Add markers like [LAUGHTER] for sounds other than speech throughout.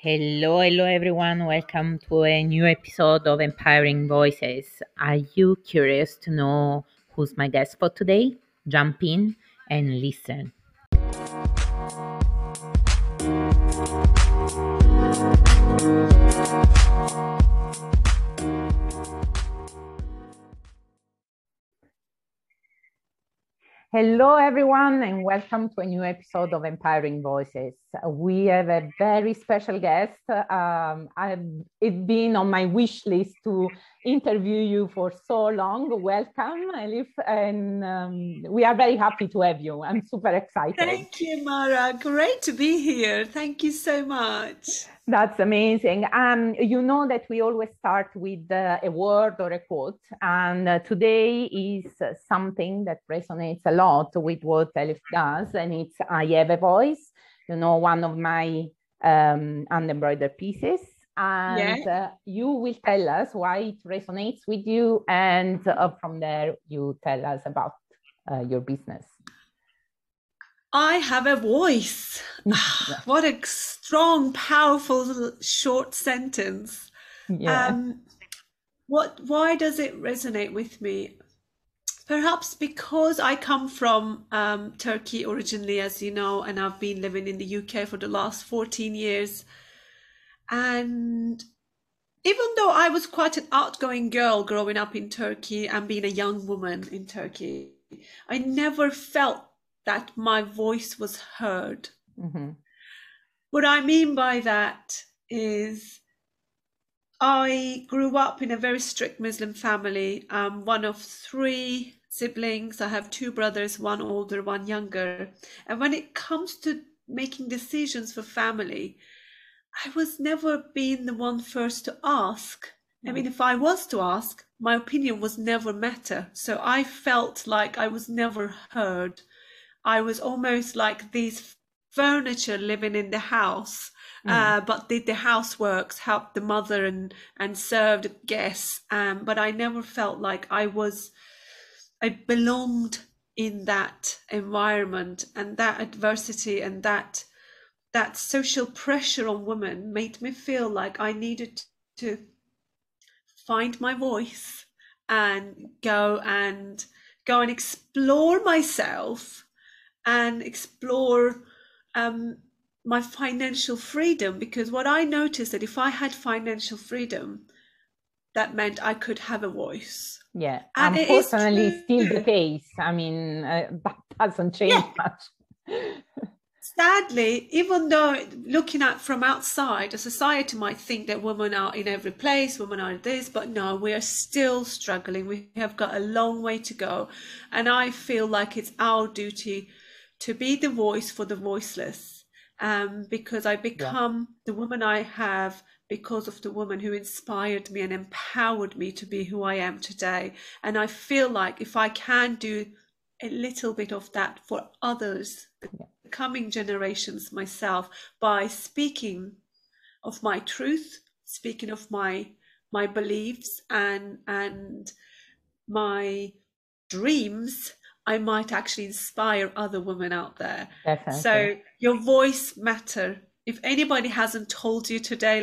Hello, hello everyone. Welcome to a new episode of Empowering Voices. Are you curious to know who's my guest for today? Jump in and listen. Hello, everyone, and welcome to a new episode of Empowering Voices. We have a very special guest. Um, I've it's been on my wish list to interview you for so long. Welcome, Elif, and um, we are very happy to have you. I'm super excited. Thank you, Mara. Great to be here. Thank you so much. That's amazing. Um, you know that we always start with uh, a word or a quote, and uh, today is something that resonates a lot with what Elif does, and it's I have a voice. You know, one of my um, embroidered pieces, and Yeah. uh, you will tell us why it resonates with you, and uh, from there you tell us about uh, your business. I have a voice. What a strong, powerful, short sentence. Yeah. Um, what, why does it resonate with me? Perhaps because I come from um, Turkey originally, as you know, and I've been living in the UK for the last 14 years. And even though I was quite an outgoing girl growing up in Turkey and being a young woman in Turkey, I never felt that my voice was heard. Mhm. What I mean by that is I grew up in a very strict Muslim family. I'm one of three siblings. I have two brothers, one older, one younger. And when it comes to making decisions for family, I was never being the one first to ask. I mean, if I was to ask, my opinion was never matter. So I felt like I was never heard. I was almost like these furniture living in the house, uh, but did the houseworks, helped the mother and and served guests. Um, but I never felt like I was, I belonged in that environment, and that adversity and that that social pressure on women made me feel like I needed to find my voice and go and go and explore myself and explore um, my financial freedom because what I noticed that if I had financial freedom, that meant I could have a voice. Yeah, And unfortunately, still the case. I mean, uh, that doesn't change Yeah. much. [LAUGHS] Sadly, even though looking at from outside, a society might think that women are in every place, women are this, but no, we are still struggling. We have got a long way to go. And I feel like it's our duty to be the voice for the voiceless. Um, because I become the woman I have because of the woman who inspired me and empowered me to be who I am today. And I feel like if I can do a little bit of that for others, the coming generations, myself, by speaking of my truth, speaking of my my beliefs and and my dreams, I might actually inspire other women out there. Definitely. So your voice matter. If anybody hasn't told you today,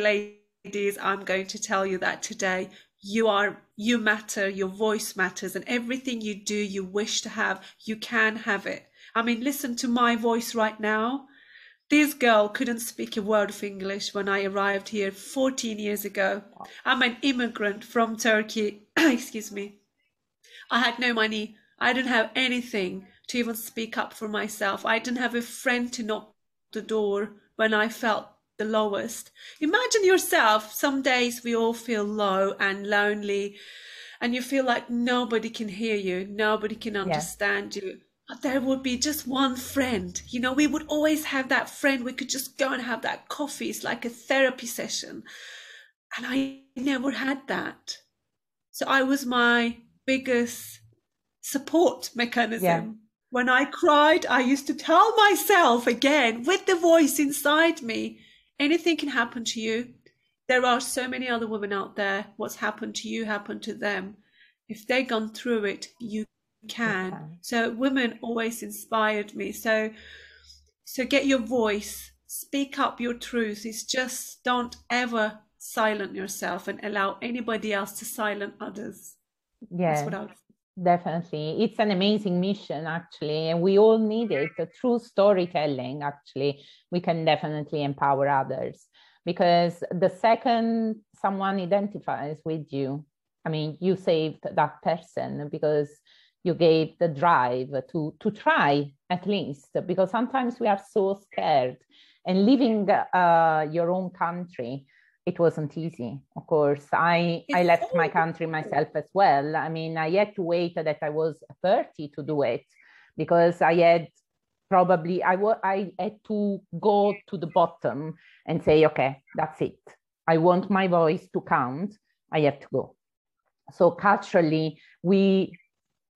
ladies, I'm going to tell you that today. You are you matter, your voice matters, and everything you do, you wish to have, you can have it. I mean, listen to my voice right now. This girl couldn't speak a word of English when I arrived here 14 years ago. I'm an immigrant from Turkey. [CLEARS THROAT] Excuse me. I had no money. I didn't have anything to even speak up for myself. I didn't have a friend to knock the door when I felt the lowest. Imagine yourself, some days we all feel low and lonely, and you feel like nobody can hear you, nobody can understand you. But there would be just one friend. You know, we would always have that friend. We could just go and have that coffee. It's like a therapy session. And I never had that. So I was my biggest support mechanism. Yeah. When I cried, I used to tell myself again with the voice inside me anything can happen to you. There are so many other women out there. What's happened to you happened to them. If they've gone through it, you can. can. So women always inspired me. So so get your voice, speak up your truth. It's just don't ever silence yourself and allow anybody else to silence others. Yeah. Definitely. It's an amazing mission, actually. And we all need it. Through storytelling, actually, we can definitely empower others. Because the second someone identifies with you, I mean, you saved that person because you gave the drive to, to try at least. Because sometimes we are so scared. And leaving uh, your own country, it wasn't easy. Of course i i left my country myself as well. I mean i had to wait that i was 30 to do it because i had probably i was i had to go to the bottom and say okay that's it. I want my voice to count. I have to go. So culturally we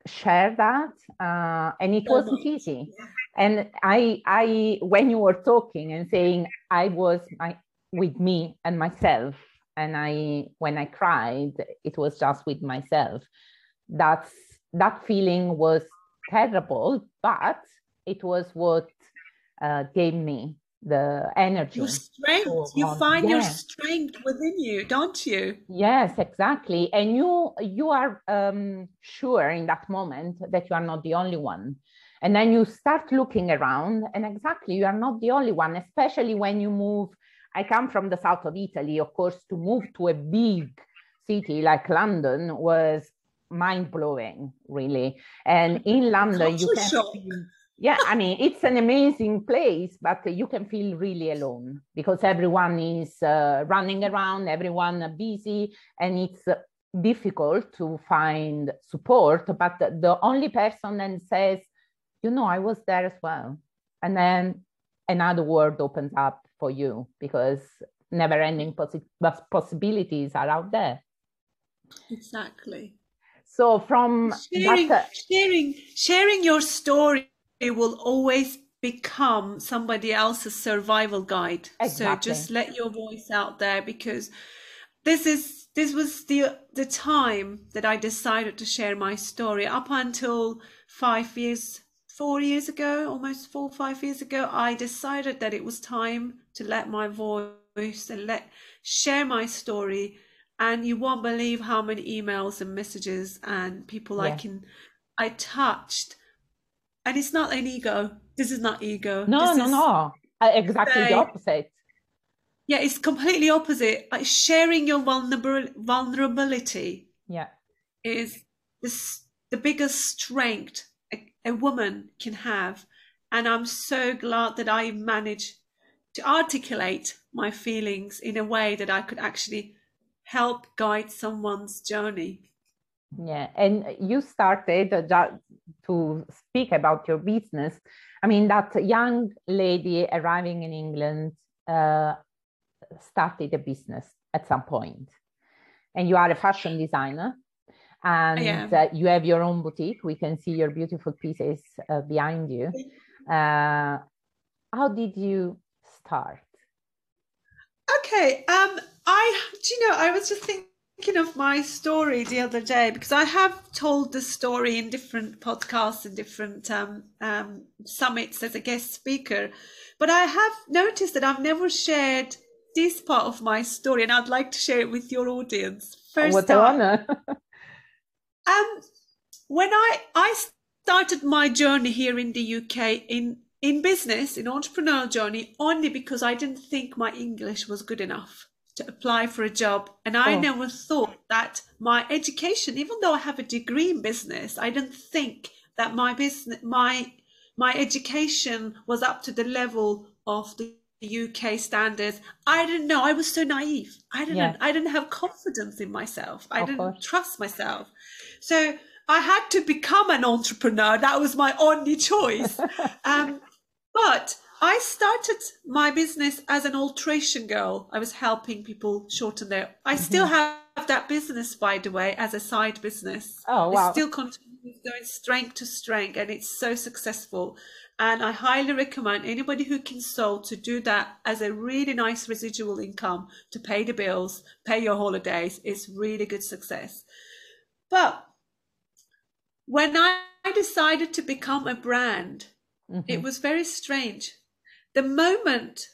share that uh, and it wasn't easy. And i i when you were talking and saying i was my with me and myself and i when i cried it was just with myself. That's that feeling was terrible but it was what uh, gave me the energy your strength. you find your strength within you don't you? Yes exactly. And you you are um, sure in that moment that you are not the only one. And then you start looking around and exactly you are not the only one especially when you move I come from the south of Italy. Of course, to move to a big city like London was mind blowing, really. And [LAUGHS] in London, you can. Feel, yeah, I mean, it's an amazing place, but you can feel really alone because everyone is uh, running around, everyone busy, and it's difficult to find support. But the only person then says, you know, I was there as well. And then another world opens up for you because never ending possi- possibilities are out there. Exactly. So from sharing, that, uh, sharing, sharing your story will always become somebody else's survival guide. Exactly. So just let your voice out there because this is this was the the time that I decided to share my story. Up until five years four years ago, almost four five years ago, I decided that it was time to let my voice and let share my story. And you won't believe how many emails and messages and people yeah. I can I touched. And it's not an ego. This is not ego. No, this no, no. Uh, exactly the opposite. Yeah, it's completely opposite. Like sharing your vulnerable vulnerability. Yeah. Is this the biggest strength a woman can have. And I'm so glad that I managed to articulate my feelings in a way that I could actually help guide someone's journey. Yeah, and you started to speak about your business. I mean, that young lady arriving in England uh, started a business at some point, and you are a fashion designer and uh, you have your own boutique. We can see your beautiful pieces uh, behind you. Uh, how did you start? Okay, um, I do you know I was just thinking of my story the other day because I have told the story in different podcasts and different um, um, summits as a guest speaker, but I have noticed that I've never shared this part of my story, and I'd like to share it with your audience. First, what an honor! [LAUGHS] Um, when I I started my journey here in the UK in in business, in entrepreneurial journey, only because I didn't think my English was good enough to apply for a job, and I oh. never thought that my education, even though I have a degree in business, I didn't think that my business my my education was up to the level of the UK standards. I didn't know. I was so naive. I didn't. Yeah. I didn't have confidence in myself. I of didn't course. trust myself. So I had to become an entrepreneur. That was my only choice. [LAUGHS] um, but I started my business as an alteration girl. I was helping people shorten their. I mm-hmm. still have that business, by the way, as a side business. Oh wow! It still continues going strength to strength, and it's so successful. And I highly recommend anybody who can sew to do that as a really nice residual income to pay the bills, pay your holidays. It's really good success. But when I decided to become a brand, mm-hmm. it was very strange. The moment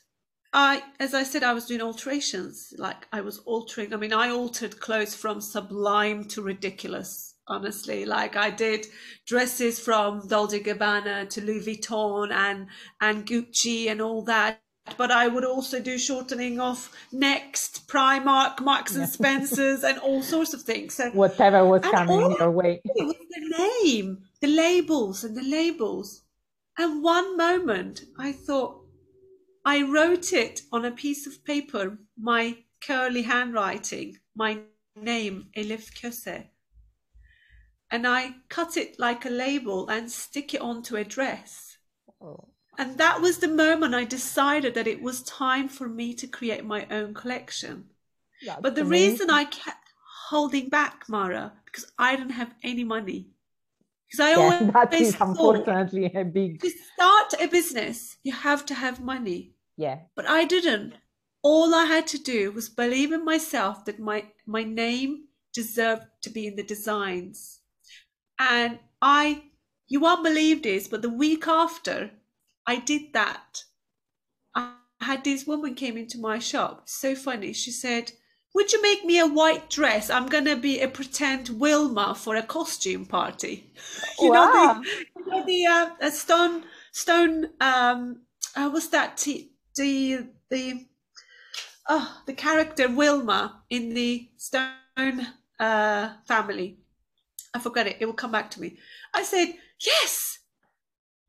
I, as I said, I was doing alterations. Like I was altering. I mean, I altered clothes from sublime to ridiculous. Honestly, like I did dresses from Dolce Gabbana to Louis Vuitton and and Gucci and all that. But I would also do shortening of Next, Primark, Marks and [LAUGHS] Spencers, and all sorts of things. So whatever was coming your way. The name, the labels, and the labels. And one moment, I thought, I wrote it on a piece of paper, my curly handwriting, my name, Elif Köse. And I cut it like a label and stick it onto a dress. Oh. And that was the moment I decided that it was time for me to create my own collection. That's but the amazing. reason I kept holding back, Mara, because I didn't have any money. Because I always [LAUGHS] that is unfortunately a big. To start a business, you have to have money. Yeah. But I didn't. All I had to do was believe in myself that my my name deserved to be in the designs. And I you won't believe this, but the week after I did that, I had this woman came into my shop. So funny. She said, would you make me a white dress? I'm gonna be a pretend Wilma for a costume party. [LAUGHS] You wow. know the, you know the uh, stone stone um uh, what's that t- the the oh the character Wilma in the Stone uh, family. I forgot it. It will come back to me. I said yes,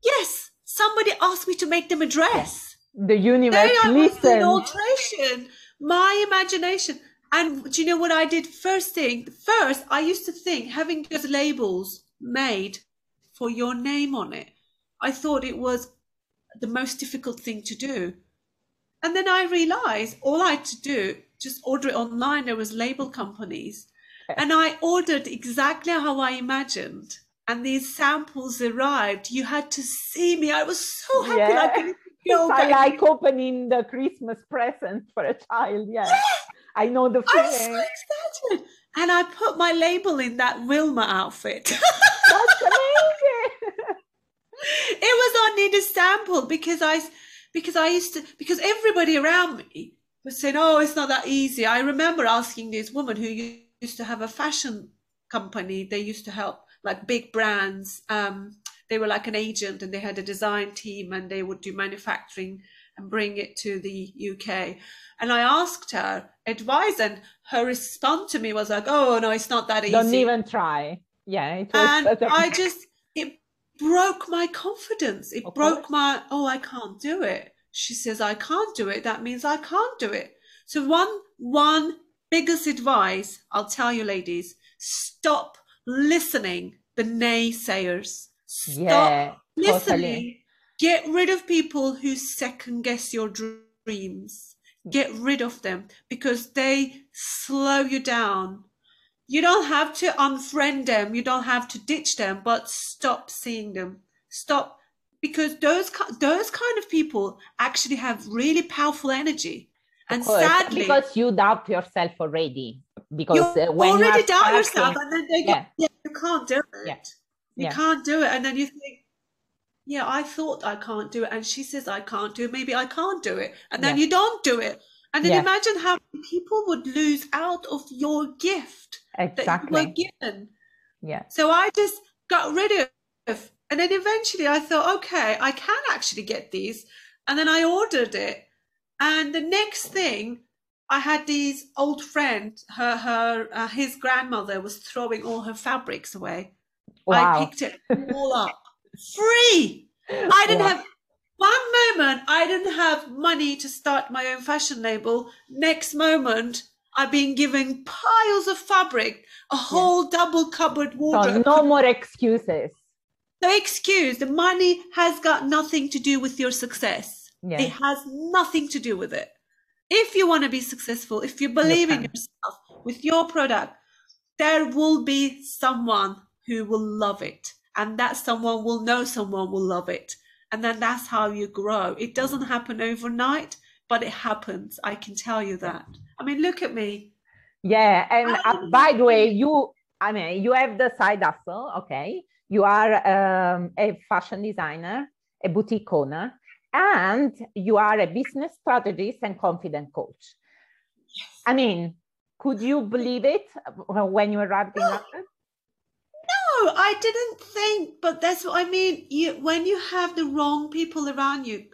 yes. Somebody asked me to make them a dress. The universe they listen. alteration. My imagination. And do you know what I did? First thing, first I used to think having those labels made for your name on it. I thought it was the most difficult thing to do. And then I realized all I had to do, just order it online. There was label companies. And I ordered exactly how I imagined. And these samples arrived. You had to see me. I was so happy. Yeah. I, I [LAUGHS] like opening the Christmas present for a child. Yes. Yeah. I know the feeling. I'm so excited. And I put my label in that Wilma outfit. [LAUGHS] That's amazing. [LAUGHS] it was only the sample because I because I used to, because everybody around me was saying, oh, it's not that easy. I remember asking this woman who used to have a fashion company, they used to help like big brands. Um, they were like an agent and they had a design team and they would do manufacturing and bring it to the UK. And I asked her advice, and her response to me was like, "Oh no, it's not that easy. Don't even try." Yeah, and I just it broke my confidence. It of broke course. my, oh, I can't do it. She says, I can't do it. That means I can't do it. So one, one biggest advice I'll tell you, ladies, stop listening the naysayers. Stop yeah, listening. Totally. Get rid of people who second guess your dreams. Get rid of them because they slow you down you don't have to unfriend them you don't have to ditch them but stop seeing them stop because those those kind of people actually have really powerful energy and course, sadly because you doubt yourself already because you uh, when already you doubt starting, yourself and then they go, yeah. yeah. you can't do it yeah. you yeah. can't do it and then you think yeah i thought i can't do it and she says i can't do it maybe i can't do it and then you don't do it and then imagine how people would lose out of your gift exactly. that you were given. Yeah. So I just got rid of, and then eventually I thought, okay, I can actually get these, and then I ordered it, and the next thing. I had these old friend, her, her, uh, his grandmother was throwing all her fabrics away. Wow. I picked it [LAUGHS] all up free. I didn't wow. have one moment I didn't have money to start my own fashion label. Next moment, I've been given piles of fabric, a whole yeah. double cupboard wardrobe. So no more excuses. No excuse. The money has got nothing to do with your success. Yeah. It has nothing to do with it. If you want to be successful, if you believe in yourself with your product, there will be someone who will love it. And that someone will know someone will love it. And then that's how you grow. It doesn't happen overnight, but it happens. I can tell you that. I mean, look at me. Yeah, and uh, by the way, you, I mean, you have the side hustle, okay? You are um, a fashion designer, a boutique owner, and you are a business strategist and confident coach. Yes. I mean, could you believe it uh, when you arrived in London? No, I didn't think, but that's what I mean. You, when you have the wrong people around you,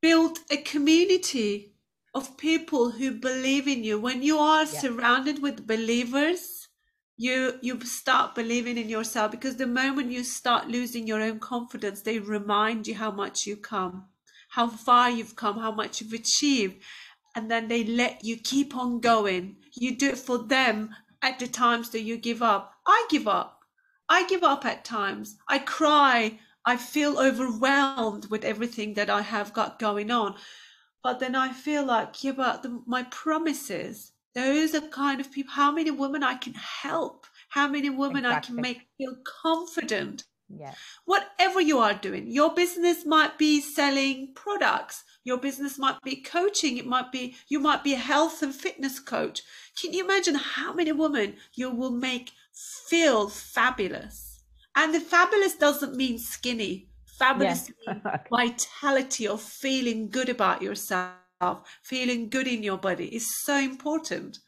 build a community of people who believe in you. When you are surrounded with believers, you you start believing in yourself because the moment you start losing your own confidence, they remind you how much you come, how far you've come, how much you've achieved, and then they let you keep on going. You do it for them at the times that you give up. I give up. I give up at times. I cry. I feel overwhelmed with everything that I have got going on. But then I feel like, yeah, but the, my promises, those are kind of people, how many women I can help, how many women exactly. I can make feel confident. Yeah. Whatever you are doing, your business might be selling products, your business might be coaching, it might be, you might be a health and fitness coach. Can you imagine how many women you will make feel fabulous? And the fabulous doesn't mean skinny fabulous means [LAUGHS] vitality or feeling good about yourself, feeling good in your body is so important.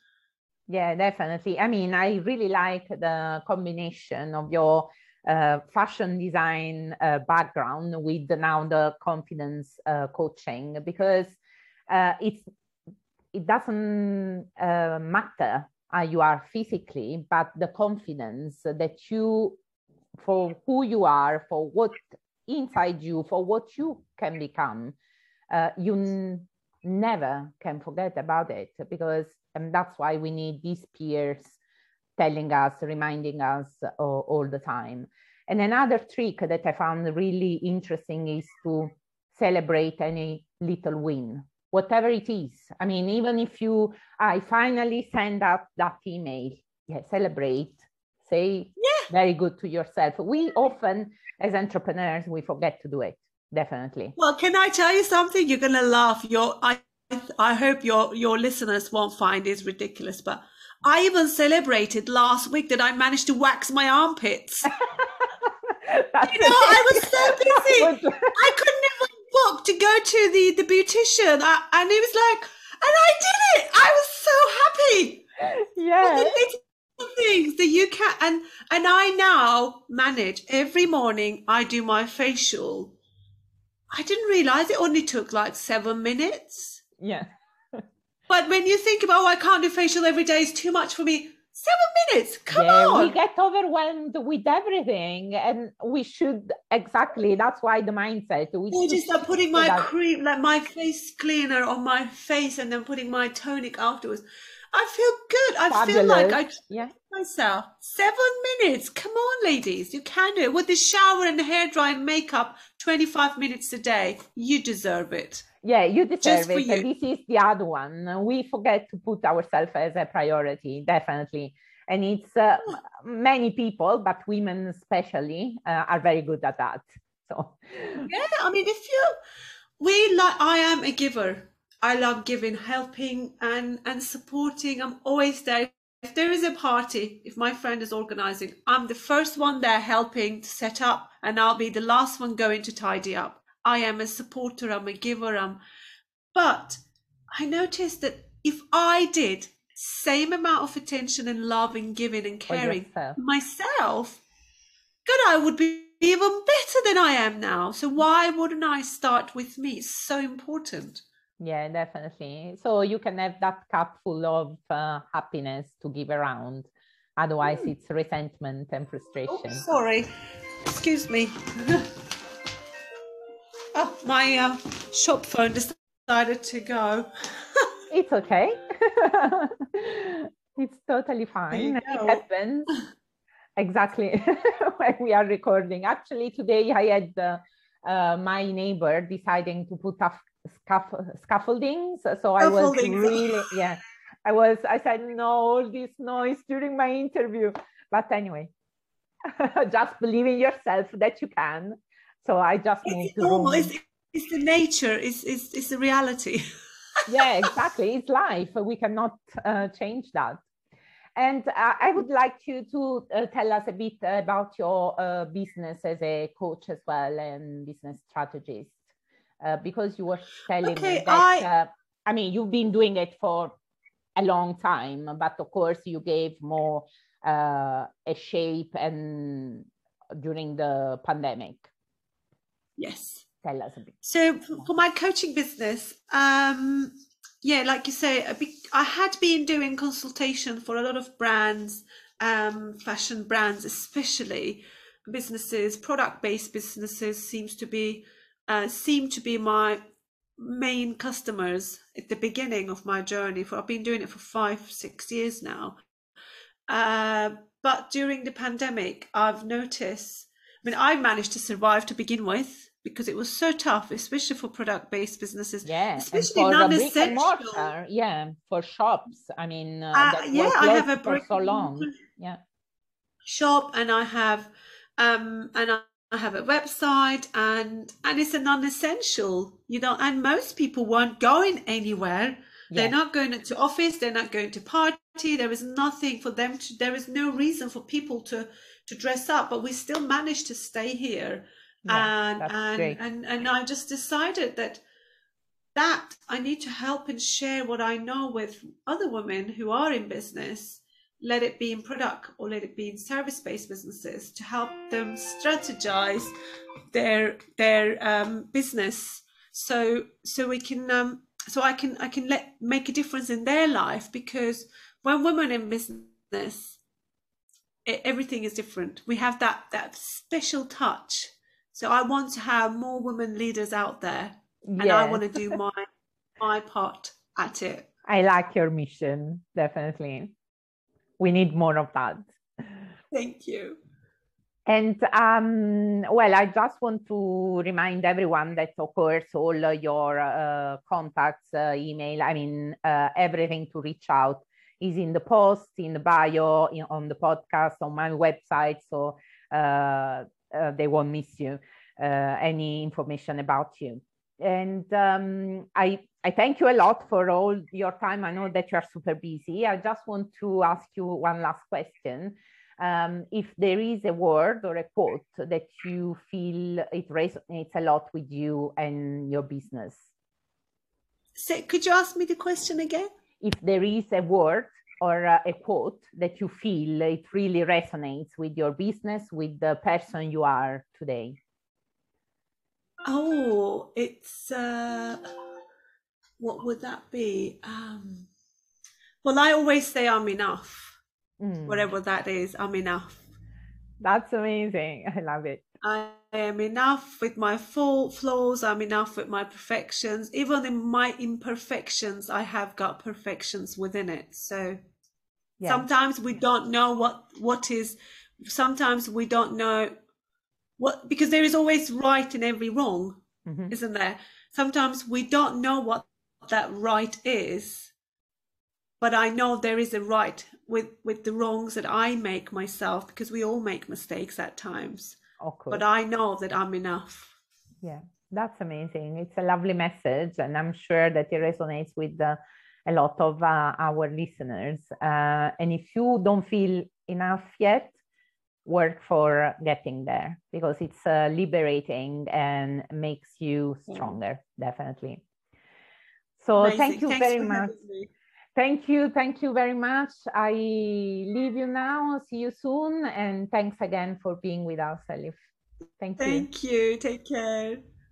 Yeah, definitely. I mean, I really like the combination of your uh, fashion design uh, background with now the confidence uh, coaching because uh, it's it doesn't uh, matter how you are physically, but the confidence that you for who you are, for what inside you for what you can become, uh, you never can forget about it because and that's why we need these peers telling us, reminding us all, all the time. And another trick that I found really interesting is to celebrate any little win, whatever it is. I mean, even if you, I finally send out that email, yeah, celebrate, say yeah. very good to yourself. We often as entrepreneurs, we forget to do it. Definitely. Well, can I tell you something? You're gonna laugh. Your I I hope your your listeners won't find this ridiculous, but I even celebrated last week that I managed to wax my armpits. [LAUGHS] you know, I was so [LAUGHS] busy. I couldn't even book to go to the the beautician, I, and it was like, and I did it. I was so happy. Yeah things that you can and and I now manage every morning I do my facial. I didn't realize it only took like seven minutes. Yeah. but when you think about oh, I can't do facial every day, it's too much for me. Seven minutes. Come yeah, on. We get overwhelmed with everything. And we should exactly that's why the mindset. We or just start putting my cream like my face cleaner on my face and then putting my tonic afterwards. I feel good. I Fabulous. feel like I yeah. Myself. Seven minutes. Come on, ladies. You can do it. With the shower and the hair dry and makeup, 25 minutes a day. You deserve it. Yeah, you deserve it. And this is the other one. We forget to put ourselves as a priority, definitely. And it's uh, many people, but women especially, uh, are very good at that. So, [LAUGHS] yeah, I mean, if you, we like, I am a giver I love giving, helping, and and supporting. I'm always there. If there is a party, if my friend is organizing, I'm the first one there helping to set up, and I'll be the last one going to tidy up. I am a supporter. I'm a giver. I'm, but I noticed that if I did same amount of attention and love and giving and caring myself, good, I would be even better than I am now. So why wouldn't I start with me? It's so important. Yeah, definitely. So you can have that cup full of uh, happiness to give around. Otherwise, mm. it's resentment and frustration. Oh, sorry. Excuse me. [LAUGHS] oh, my uh, shop phone decided to go. [LAUGHS] it's okay. [LAUGHS] it's totally fine. It happens exactly when we are recording. Actually, today I had uh, uh, my neighbor deciding to put up scaff- scaffoldings. So I was [LAUGHS] really, yeah, I was, I said, no, all this noise during my interview. But anyway, [LAUGHS] just believe in yourself that you can. So I just moved it's normal. It's, it's the nature. It's, it's, it's the reality. [LAUGHS] yeah, exactly. It's life. We cannot uh, change that. And uh, I would like you to uh, tell us a bit about your uh, business as a coach as well and business strategist uh, because you were telling Okay, me that, I uh, I mean, you've been doing it for a long time, but of course you gave more uh, a shape and during the pandemic. yes. Tell us a bit. So for my coaching business, um, yeah, like you say, I had been doing consultation for a lot of brands, um, fashion brands, especially businesses, product-based businesses seems to be uh, seem to be my main customers at the beginning of my journey. For I've been doing it for five, six years now. Uh, but during the pandemic, I've noticed. I mean, I managed to survive to begin with because it was so tough, especially for product-based businesses, Yeah, especially for the brick and non-essential. mortar, yeah, for shops. I mean, uh, Uh, that yeah, I have a for brick so long. Yeah, shop, and I have, um, and I I have a website, and and it's a non-essential, you know. And most people weren't going anywhere. They're not going to office. They're not going to party. There is nothing for them to. There is no reason for people to to dress up. But we still managed to stay here, yeah. and and great. and and I just decided that that I need to help and share what I know with other women who are in business, let it be in product or let it be in service-based businesses to help them strategize their their um, business so so we can um, so I can I can let make a difference in their life because when women in business e- everything is different we have that that special touch so I want to have more women leaders out there and I want to do [LAUGHS] my my part at it. I like your mission, definitely. We need more of that. Thank you. And um, well, I just want to remind everyone that, of course, all uh, your uh, contacts, uh, email, I mean, uh, everything to reach out is in the post, in the bio, in, on the podcast, on my website. So uh, they won't miss you uh, any information about you. And um, I, I thank you a lot for all your time. I know that you are super busy. I just want to ask you one last question um, if there is a word or a quote that you feel it resonates a lot with you and your business. So, could you ask me the question again? If there is a word or uh, a quote that you feel it really resonates with your business, with the person you are today. Oh, it's uh, what would that be? Um, well, I always say I'm enough, Mm, whatever that is. I'm enough. that's amazing. [LAUGHS] I love it. I am enough with my full flaws. I'm enough with my perfections. Even in my imperfections, I have got perfections within it. So Yeah. sometimes we don't know what what is. Sometimes we don't know what because there is always right and every wrong, Mhm. isn't there? Sometimes we don't know what that right is, but I know there is a right with with the wrongs that I make myself because we all make mistakes at times. But I know that I'm enough. Yeah, that's amazing. It's a lovely message, and I'm sure that it resonates with uh, a lot of uh, our listeners. Uh, and if you don't feel enough yet, work for getting there because it's uh, liberating and makes you Yeah. stronger, definitely. So thank you Thanks very much. Thank you. Thank you very much. I leave you now. See you soon. And thanks again for being with us, Elif. Thank you. Thank you. Take care.